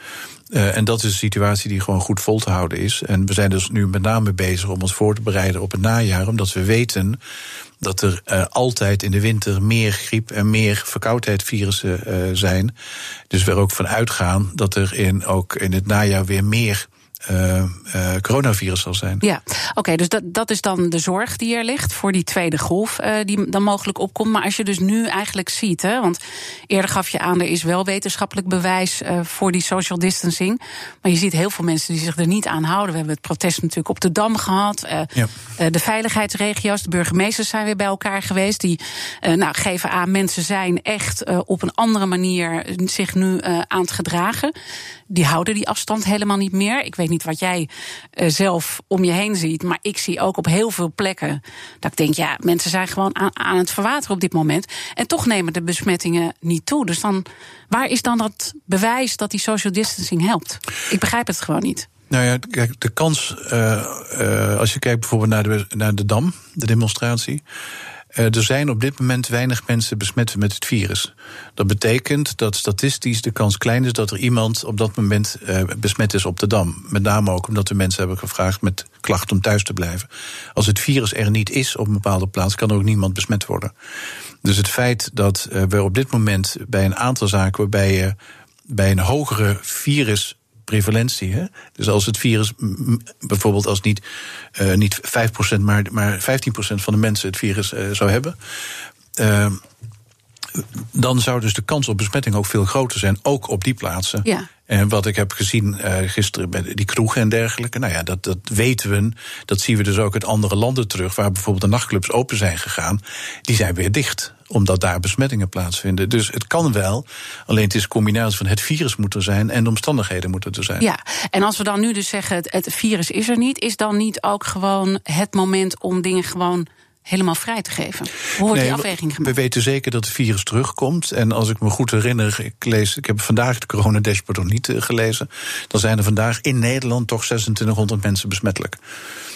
Uh, en dat is een situatie die gewoon goed vol te houden is. En we zijn dus nu met name bezig om ons voor te bereiden op het najaar. Omdat we weten dat er uh, altijd in de winter meer griep en meer verkoudheidvirussen uh, zijn. Dus we er ook van uitgaan dat er in, ook in het najaar weer meer uh, uh, coronavirus zal zijn. Ja, oké, okay, dus dat, dat is dan de zorg die er ligt voor die tweede golf uh, die dan mogelijk opkomt. Maar als je dus nu eigenlijk ziet, hè, want eerder gaf je aan, er is wel wetenschappelijk bewijs voor die social distancing. Maar je ziet heel veel mensen die zich er niet aan houden. We hebben het protest natuurlijk op de Dam gehad. Ja. de veiligheidsregio's, de burgemeesters zijn weer bij elkaar geweest. Die nou, geven aan, mensen zijn echt op een andere manier zich nu aan het gedragen. Die houden die afstand helemaal niet meer. Ik weet niet wat jij uh, zelf om je heen ziet. Maar ik zie ook op heel veel plekken dat ik denk, ja, mensen zijn gewoon aan, aan het verwateren op dit moment. En toch nemen de besmettingen niet toe. Dus dan, waar is dan dat bewijs dat die social distancing helpt? Ik begrijp het gewoon niet. Nou ja, kijk, de kans, uh, uh, als je kijkt bijvoorbeeld naar de, naar de Dam, de demonstratie. Uh, er zijn op dit moment weinig mensen besmet met het virus. Dat betekent dat statistisch de kans klein is dat er iemand op dat moment uh, besmet is op de dam. Met name ook omdat we mensen hebben gevraagd met klachten om thuis te blijven. Als het virus er niet is op een bepaalde plaats, kan er ook niemand besmet worden. Dus het feit dat uh, we op dit moment bij een aantal zaken waarbij je bij een hogere virus prevalentie. Hè? Dus als het virus bijvoorbeeld als niet, uh, niet 5%, maar, maar 15% van de mensen het virus uh, zou hebben. Uh, dan zou dus de kans op besmetting ook veel groter zijn, ook op die plaatsen. Ja. En wat ik heb gezien uh, gisteren bij die kroegen en dergelijke, nou ja, dat, dat weten we. Dat zien we dus ook uit andere landen terug, waar bijvoorbeeld de nachtclubs open zijn gegaan. Die zijn weer dicht omdat daar besmettingen plaatsvinden. Dus het kan wel, alleen het is een combinatie van het virus moet er zijn en de omstandigheden moeten er zijn. Ja, en als we dan nu dus zeggen het virus is er niet, is dan niet ook gewoon het moment om dingen gewoon helemaal vrij te geven? Hoe wordt nee, die afweging gemaakt? We weten zeker dat het virus terugkomt. En als ik me goed herinner, ik, lees, ik heb vandaag de corona-dashboard nog niet uh, gelezen. Dan zijn er vandaag in Nederland toch 2600 mensen besmettelijk.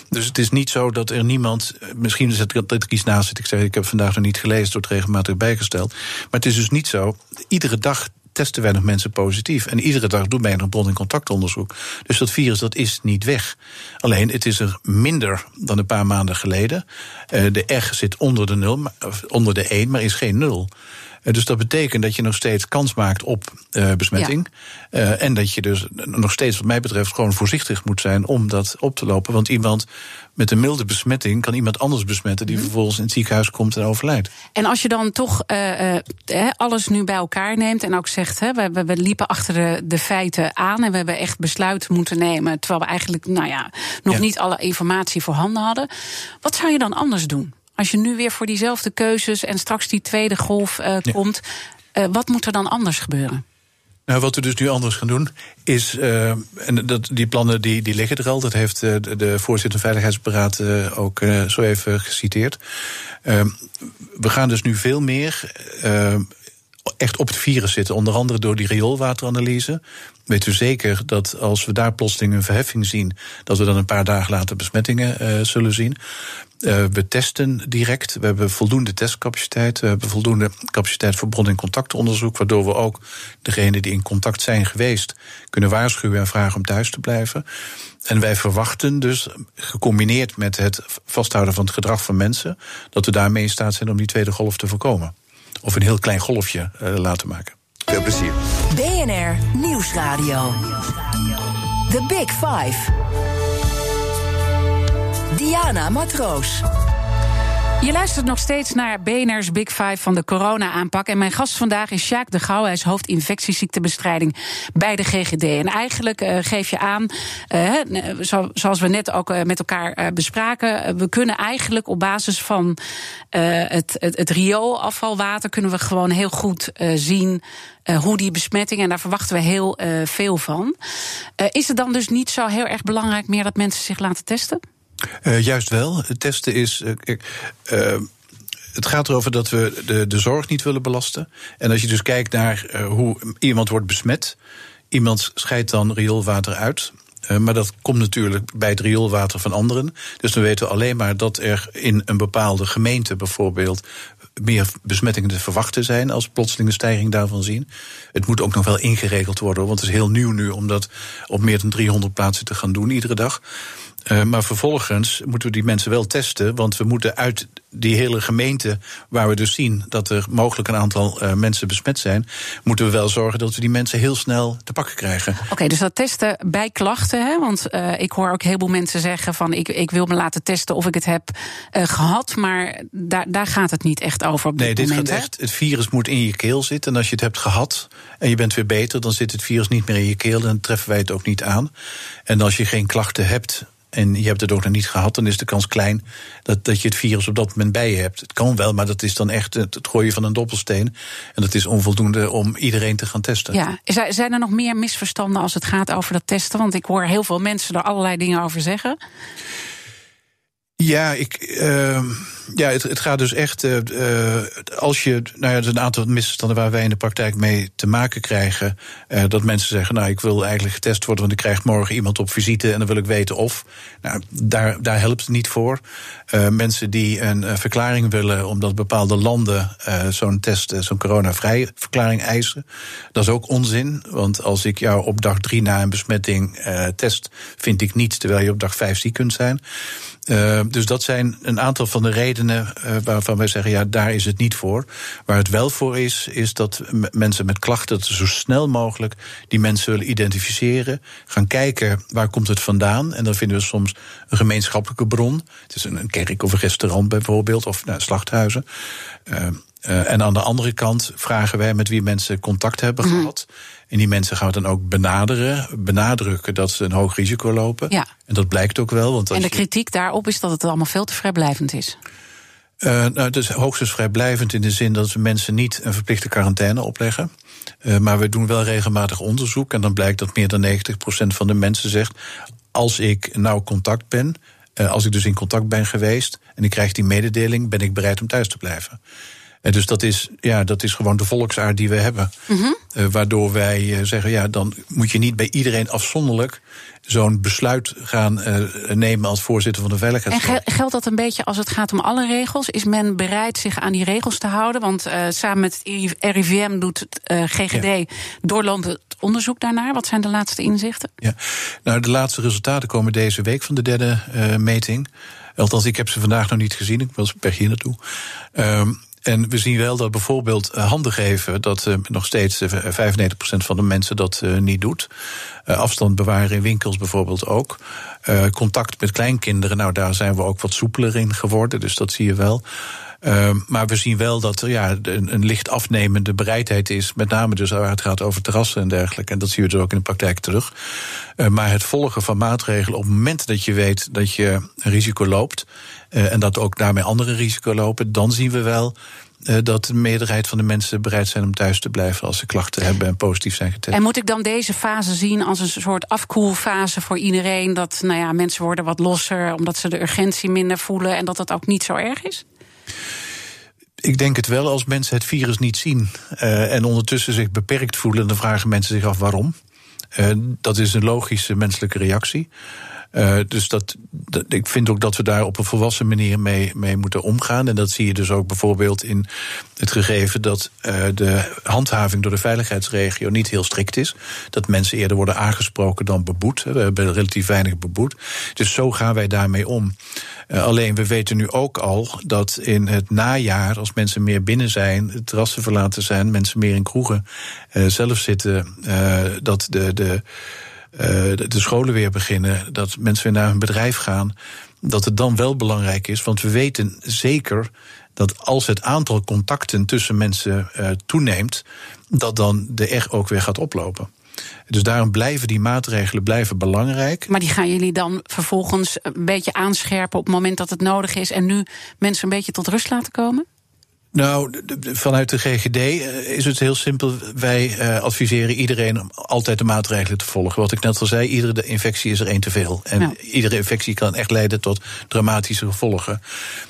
Dus het is niet zo dat er niemand. Misschien is het dat er iets naast zit. Ik zeg, ik heb vandaag nog niet gelezen, het regelmatig bijgesteld. Maar het is dus niet zo. Iedere dag testen wij nog mensen positief. En iedere dag doen wij nog bron- en contactonderzoek. Dus dat virus dat is niet weg. Alleen het is er minder dan een paar maanden geleden. Uh, de R zit onder de, nul, onder de 1, maar is geen nul. Uh, dus dat betekent dat je nog steeds kans maakt op uh, besmetting. Ja. Uh, en dat je dus nog steeds, wat mij betreft, gewoon voorzichtig moet zijn om dat op te lopen. Want iemand met een milde besmetting kan iemand anders besmetten die mm. vervolgens in het ziekenhuis komt en overlijdt. En als je dan toch alles nu bij elkaar neemt en ook zegt, hè, we, we liepen achter de, de, feiten aan en we hebben echt besluiten moeten nemen, terwijl we eigenlijk nou ja, nog ja. niet alle informatie voorhanden hadden. Wat zou je dan anders doen? Als je nu weer voor diezelfde keuzes en straks die tweede golf uh, ja. komt, uh, wat moet er dan anders gebeuren? Nou, wat we dus nu anders gaan doen, is. Uh, en dat, die plannen die, die liggen er al. Dat heeft de, de voorzitter Veiligheidsberaad ook zo even geciteerd. we gaan dus nu veel meer echt op het virus zitten. Onder andere door die rioolwateranalyse. Weet u zeker dat als we daar plotseling een verheffing zien, dat we dan een paar dagen later besmettingen uh, zullen zien. Uh, we testen direct. We hebben voldoende testcapaciteit. We hebben voldoende capaciteit voor bron- en contactonderzoek. Waardoor we ook degenen die in contact zijn geweest kunnen waarschuwen en vragen om thuis te blijven. En wij verwachten dus, gecombineerd met het vasthouden van het gedrag van mensen, dat we daarmee in staat zijn om die tweede golf te voorkomen. Of een heel klein golfje uh, laten maken. Veel plezier. BNR Nieuwsradio. The Big Five. Diana Matroos. Je luistert nog steeds naar BNR's Big Five van de corona-aanpak. En mijn gast vandaag is Sjaak de Gouw. Hij is hoofd infectieziektebestrijding bij de GGD. En eigenlijk uh, geef je aan, zo, zoals we net ook uh, met elkaar bespraken... we kunnen eigenlijk op basis van het, het, het rioolafvalwater... kunnen we gewoon heel goed zien hoe die besmetting... en daar verwachten we heel veel van. is het dan dus niet zo heel erg belangrijk meer dat mensen zich laten testen? Uh, juist wel. Het testen is. Uh, uh, het gaat erover dat we de, de zorg niet willen belasten. En als je dus kijkt naar hoe iemand wordt besmet. Iemand scheidt dan rioolwater uit. Eh, maar dat komt natuurlijk bij het rioolwater van anderen. Dus dan weten we alleen maar dat er in een bepaalde gemeente bijvoorbeeld meer besmettingen te verwachten zijn als plotselinge stijging daarvan zien. Het moet ook nog wel ingeregeld worden, want het is heel nieuw nu om dat op meer dan 300 plaatsen te gaan doen iedere dag. Uh, maar vervolgens moeten we die mensen wel testen, want we moeten uit die hele gemeente, waar we dus zien dat er mogelijk een aantal uh, mensen besmet zijn, moeten we wel zorgen dat we die mensen heel snel te pakken krijgen. Oké, dus dat testen bij klachten, hè? want uh, ik hoor ook heel veel mensen zeggen van ik, ik wil me laten testen of ik het heb gehad, maar daar, daar gaat het niet echt over op dit nee, dit moment. Gaat echt, het virus moet in je keel zitten en als je het hebt gehad en je bent weer beter, dan zit het virus niet meer in je keel en dan treffen wij het ook niet aan. En als je geen klachten hebt, en je hebt het ook nog niet gehad, dan is de kans klein dat, dat je het virus op dat moment bij je hebt. Het kan wel, maar dat is dan echt het, gooien van een doppelsteen. En dat is onvoldoende om iedereen te gaan testen. Ja, zijn er nog meer misverstanden als het gaat over dat testen? Want ik hoor heel veel mensen er allerlei dingen over zeggen. Ja, ik, uh, ja het, het, gaat dus echt. Uh, als je. Nou ja, er is een aantal misverstanden waar wij in de praktijk mee te maken krijgen. Uh, dat mensen zeggen: Nou, ik wil eigenlijk getest worden, want ik krijg morgen iemand op visite en dan wil ik weten of. Nou, daar, daar helpt het niet voor. mensen die een verklaring willen omdat bepaalde landen zo'n test, zo'n coronavrije verklaring eisen. Dat is ook onzin. Want als ik jou op dag drie na een besmetting test, vind ik niets, terwijl je op dag vijf ziek kunt zijn. Dus dat zijn een aantal van de redenen uh, waarvan wij zeggen, ja, daar is het niet voor. Waar het wel voor is, is dat mensen met klachten zo snel mogelijk die mensen willen identificeren, gaan kijken waar komt het vandaan. En dan vinden we soms een gemeenschappelijke bron. Het is een, kerk of een restaurant bijvoorbeeld, of nou, slachthuizen. Uh, uh, en aan de andere kant vragen wij met wie mensen contact hebben mm. gehad. En die mensen gaan we dan ook benaderen, benadrukken dat ze een hoog risico lopen. Ja. En dat blijkt ook wel. Want en de kritiek daarop is dat het allemaal veel te vrijblijvend is. Uh, nou, het is hoogstens vrijblijvend in de zin dat we mensen niet een verplichte quarantaine opleggen. Uh, maar we doen wel regelmatig onderzoek. En dan blijkt dat meer dan 90% van de mensen zegt: als ik nou contact ben, als ik dus in contact ben geweest en ik krijg die mededeling, ben ik bereid om thuis te blijven. En dus dat is, ja, dat is gewoon de volksaard die we hebben. Mm -hmm. uh, waardoor wij uh, zeggen, ja, dan moet je niet bij iedereen afzonderlijk zo'n besluit gaan uh, nemen als voorzitter van de Veiligheidsraad. En geldt dat een beetje als het gaat om alle regels? Is men bereid zich aan die regels te houden? Want samen met het RIVM doet het GGD ja. doorlopend onderzoek daarnaar. Wat zijn de laatste inzichten? Ja, nou, de laatste resultaten komen deze week van de derde meting. Althans, ik heb ze vandaag nog niet gezien. Ik was per hier naartoe. Um, en we zien wel dat bijvoorbeeld handen geven, dat uh, nog steeds uh, 95% van de mensen dat niet doet. afstand bewaren in winkels bijvoorbeeld ook. contact met kleinkinderen, nou daar zijn we ook wat soepeler in geworden, dus dat zie je wel. Uh, maar we zien wel dat er ja, een, licht afnemende bereidheid is. Met name dus waar het gaat over terrassen en dergelijke. En dat zien we dus ook in de praktijk terug. Uh, maar het volgen van maatregelen op het moment dat je weet dat je een risico loopt. Uh, en dat ook daarmee andere risico lopen. Dan zien we wel uh, dat de meerderheid van de mensen bereid zijn om thuis te blijven als ze klachten hebben en positief zijn getest. En moet ik dan deze fase zien als een soort afkoelfase voor iedereen? Dat nou ja, mensen worden wat losser omdat ze de urgentie minder voelen en dat dat ook niet zo erg is? Ik denk het wel als mensen het virus niet zien uh, en ondertussen zich beperkt voelen, dan vragen mensen zich af waarom. Uh, dat is een logische menselijke reactie. Uh, dus dat, ik vind ook dat we daar op een volwassen manier mee, mee moeten omgaan. En dat zie je dus ook bijvoorbeeld in het gegeven dat uh, de handhaving door de veiligheidsregio niet heel strikt is. Dat mensen eerder worden aangesproken dan beboet. We hebben relatief weinig beboet. Dus zo gaan wij daarmee om. Uh, alleen we weten nu ook al dat in het najaar, als mensen meer binnen zijn, terrassen verlaten zijn, mensen meer in kroegen zelf zitten, dat de. de uh, de scholen weer beginnen, dat mensen weer naar hun bedrijf gaan, dat het dan wel belangrijk is. Want we weten zeker dat als het aantal contacten tussen mensen uh, toeneemt, dat dan de R ook weer gaat oplopen. Dus daarom blijven die maatregelen blijven belangrijk. Maar die gaan jullie dan vervolgens een beetje aanscherpen op het moment dat het nodig is en nu mensen een beetje tot rust laten komen? Nou, vanuit de GGD eh, is het heel simpel. Wij uh, adviseren iedereen om altijd de maatregelen te volgen. Wat ik net al zei, iedere infectie is er één te veel. En iedere infectie kan echt leiden tot dramatische gevolgen.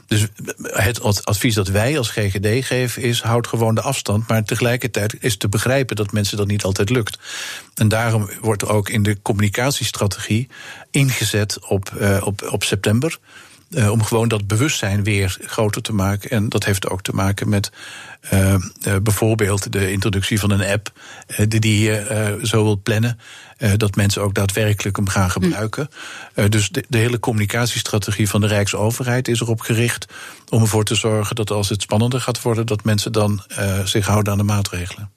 Dus het advies dat wij als GGD geven is: houd gewoon de afstand. Maar tegelijkertijd is te begrijpen dat mensen dat niet altijd lukt. En daarom wordt ook in de communicatiestrategie ingezet op, op, op september. Uh, om gewoon dat bewustzijn weer groter te maken. En dat heeft ook te maken met uh, uh, bijvoorbeeld de introductie van een app die, die je zo wilt plannen. dat mensen ook daadwerkelijk hem gaan gebruiken. Mm. dus de, de, hele communicatiestrategie van de Rijksoverheid is erop gericht om ervoor te zorgen dat als het spannender gaat worden, dat mensen dan zich houden aan de maatregelen.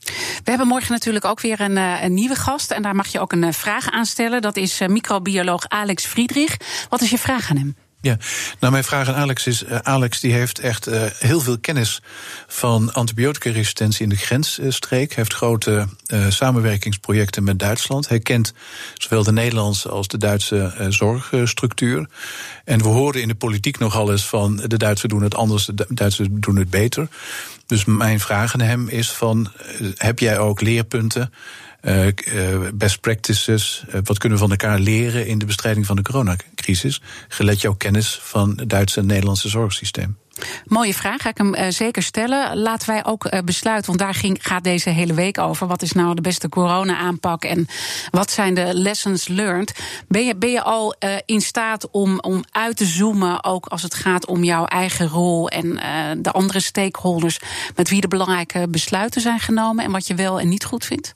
We hebben morgen natuurlijk ook weer een, een nieuwe gast. En daar mag je ook een vraag aan stellen. Dat is microbioloog Alex Friedrich. Wat is je vraag aan hem? Ja, nou mijn vraag aan Alex is, uh, Alex die heeft echt uh, heel veel kennis van antibioticaresistentie in de grensstreek. Heeft grote uh, samenwerkingsprojecten met Duitsland. Hij kent zowel de Nederlandse als de Duitse zorgstructuur. En we horen in de politiek nogal eens van de Duitsers doen het anders, de Duitsers doen het beter. Dus mijn vraag aan hem is van, heb jij ook leerpunten uh, best practices. Uh, wat kunnen we van elkaar leren in de bestrijding van de coronacrisis? Gelet jouw kennis van het Duitse en Nederlandse zorgsysteem. Mooie vraag, ga ik hem zeker stellen. Laten wij ook besluiten, want daar ging, gaat deze hele week over. Wat is nou de beste corona-aanpak en wat zijn de lessons learned? Ben je, ben je al in staat om, om uit te zoomen, ook als het gaat om jouw eigen rol en de andere stakeholders, met wie de belangrijke besluiten zijn genomen en wat je wel en niet goed vindt?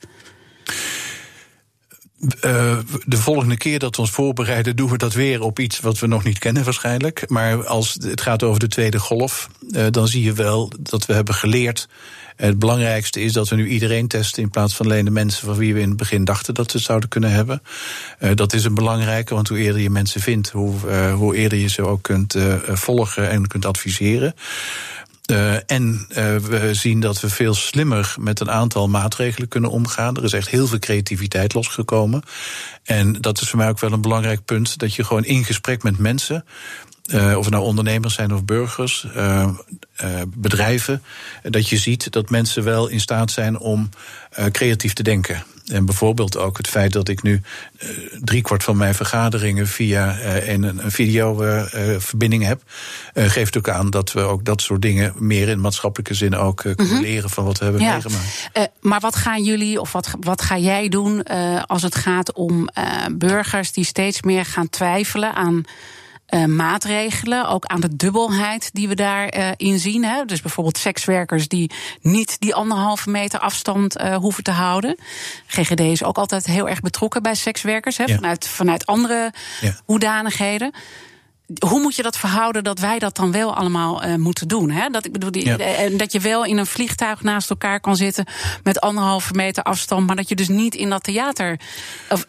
Uh, de volgende keer dat we ons voorbereiden, doen we dat weer op iets wat we nog niet kennen waarschijnlijk. Maar als het gaat over de tweede golf, uh, dan zie je wel dat we hebben geleerd. Het belangrijkste is dat we nu iedereen testen in plaats van alleen de mensen van wie we in het begin dachten dat we het zouden kunnen hebben. Uh, dat is een belangrijke, want hoe eerder je mensen vindt, hoe, hoe eerder je ze ook kunt volgen en kunt adviseren. Uh, en uh, we zien dat we veel slimmer met een aantal maatregelen kunnen omgaan. Er is echt heel veel creativiteit losgekomen. En dat is voor mij ook wel een belangrijk punt: dat je gewoon in gesprek met mensen. Uh, of het nou ondernemers zijn of burgers, bedrijven, dat je ziet dat mensen wel in staat zijn om creatief te denken. En bijvoorbeeld ook het feit dat ik nu uh, driekwart van mijn vergaderingen via uh, een, een videoverbinding heb, geeft ook aan dat we ook dat soort dingen meer in maatschappelijke zin ook kunnen mm -hmm. leren van wat we hebben ja. meegemaakt. maar wat gaan jullie of wat, wat ga jij doen als het gaat om burgers die steeds meer gaan twijfelen aan uh, maatregelen, ook aan de dubbelheid die we daarin uh, in zien. Hè. Dus bijvoorbeeld sekswerkers die niet die anderhalve meter afstand uh, hoeven te houden. GGD is ook altijd heel erg betrokken bij sekswerkers, hè, ja. vanuit, vanuit andere ja. hoedanigheden hoe moet je dat verhouden dat wij dat dan wel allemaal uh, moeten doen? Hè? Dat, ik bedoel, die, ja. uh, dat je wel in een vliegtuig naast elkaar kan zitten met anderhalve meter afstand, maar dat je dus niet in dat theater of,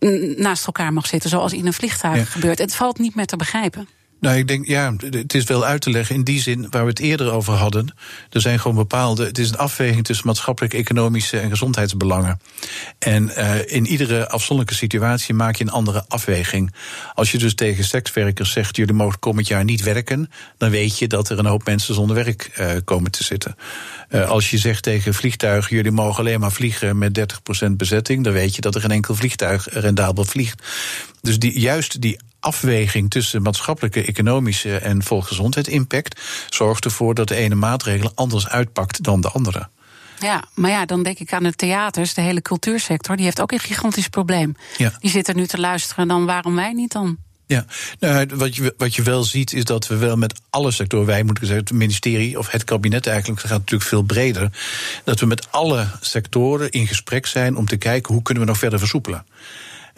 uh, naast elkaar mag zitten, zoals in een vliegtuig ja. gebeurt. Het valt niet meer te begrijpen. Nou, ik denk, ja, het is wel uit te leggen in die zin waar we het eerder over hadden. Er zijn gewoon bepaalde. Het is een afweging tussen maatschappelijke, economische en gezondheidsbelangen. En uh, in iedere afzonderlijke situatie maak je een andere afweging. Als je dus tegen sekswerkers zegt: jullie mogen komend jaar niet werken, dan weet je dat er een hoop mensen zonder werk uh, komen te zitten. Uh, als je zegt tegen vliegtuigen: jullie mogen alleen maar vliegen met 30% bezetting, dan weet je dat er geen enkel vliegtuig rendabel vliegt. Dus die, juist die afweging tussen maatschappelijke, economische en volksgezondheid impact zorgt ervoor dat de ene maatregel anders uitpakt dan de andere. Ja, maar ja, dan denk ik aan de theaters, de hele cultuursector, die heeft ook een gigantisch probleem. Ja. Die zitten nu te luisteren, dan waarom wij niet dan? Ja, nou, wat, je, wat je wel ziet is dat we wel met alle sectoren, wij moeten zeggen, het ministerie of het kabinet eigenlijk, dat gaat natuurlijk veel breder, dat we met alle sectoren in gesprek zijn om te kijken hoe kunnen we nog verder versoepelen.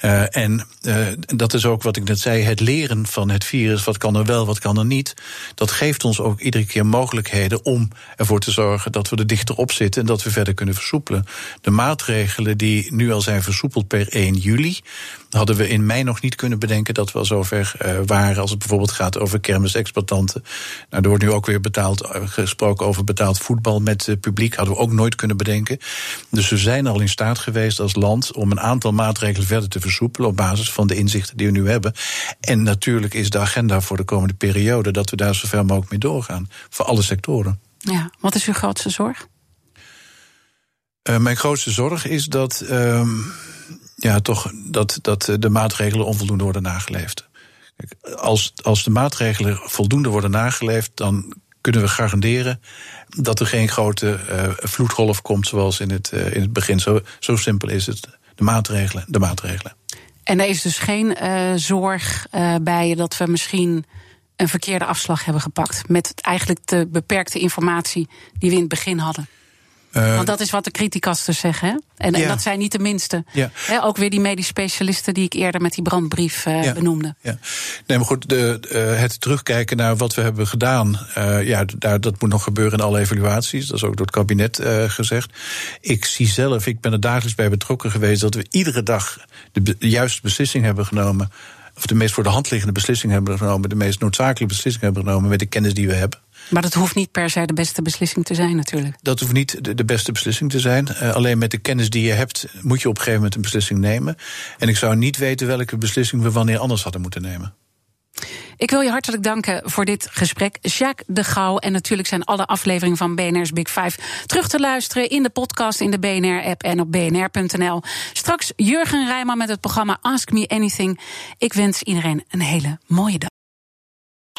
Uh, en uh, dat is ook wat ik net zei: het leren van het virus. Wat kan er wel, wat kan er niet. Dat geeft ons ook iedere keer mogelijkheden om ervoor te zorgen dat we er dichter op zitten en dat we verder kunnen versoepelen. De maatregelen die nu al zijn versoepeld per 1 juli, hadden we in mei nog niet kunnen bedenken dat we al zover uh, waren. Als het bijvoorbeeld gaat over kermisexploitanten. Nou, er wordt nu ook weer betaald, gesproken over betaald voetbal met het publiek. Hadden we ook nooit kunnen bedenken. Dus we zijn al in staat geweest als land om een aantal maatregelen verder te versoepelen. op basis van de inzichten die we nu hebben. En natuurlijk is de agenda voor de komende periode dat we daar zo ver mogelijk mee doorgaan. Voor alle sectoren. Ja, wat is uw grootste zorg? Uh, mijn grootste zorg is dat, uh, ja, toch dat, dat de maatregelen onvoldoende worden nageleefd. Als, als de maatregelen voldoende worden nageleefd, dan kunnen we garanderen dat er geen grote uh, vloedgolf komt zoals in het, uh, in het begin. Zo, zo simpel is het. De maatregelen, de maatregelen. En er is dus geen zorg bij dat we misschien een verkeerde afslag hebben gepakt. Met eigenlijk de beperkte informatie die we in het begin hadden. Uh, Want dat is wat de criticasters zeggen. Hè? En, ja. en, dat zijn niet de minste. Ja. He, ook weer die medisch specialisten die ik eerder met die brandbrief uh, ja. benoemde. Ja. Nee, maar goed, de, uh, het terugkijken naar wat we hebben gedaan. ja, daar, dat moet nog gebeuren in alle evaluaties. Dat is ook door het kabinet gezegd. Ik zie zelf, ik ben er dagelijks bij betrokken geweest, dat we iedere dag de, de juiste beslissing hebben genomen of de meest voor de hand liggende beslissing hebben genomen, de meest noodzakelijke beslissing hebben genomen met de kennis die we hebben. Maar dat hoeft niet per se de beste beslissing te zijn, natuurlijk. Dat hoeft niet de, de beste beslissing te zijn. Uh, alleen met de kennis die je hebt, moet je op een gegeven moment een beslissing nemen. En ik zou niet weten welke beslissing we wanneer anders hadden moeten nemen. Ik wil je hartelijk danken voor dit gesprek. Jacques de Gauw. En natuurlijk zijn alle afleveringen van BNR's Big Five terug te luisteren in de podcast, in de BNR-app en op bnr.nl. Straks Jurgen Rijman met het programma Ask Me Anything. Ik wens iedereen een hele mooie dag.